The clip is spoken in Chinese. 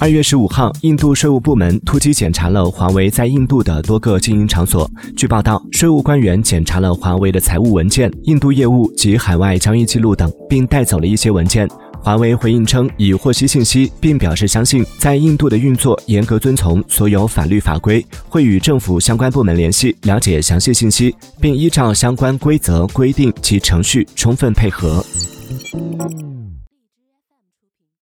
二月十五号印度税务部门突击检查了华为在印度的多个经营场所。据报道税务官员检查了华为的财务文件印度业务及海外交易记录等并带走了一些文件。华为回应称已获悉信息并表示相信在印度的运作严格遵从所有法律法规会与政府相关部门联系了解详细信息并依照相关规则规定及程序充分配合。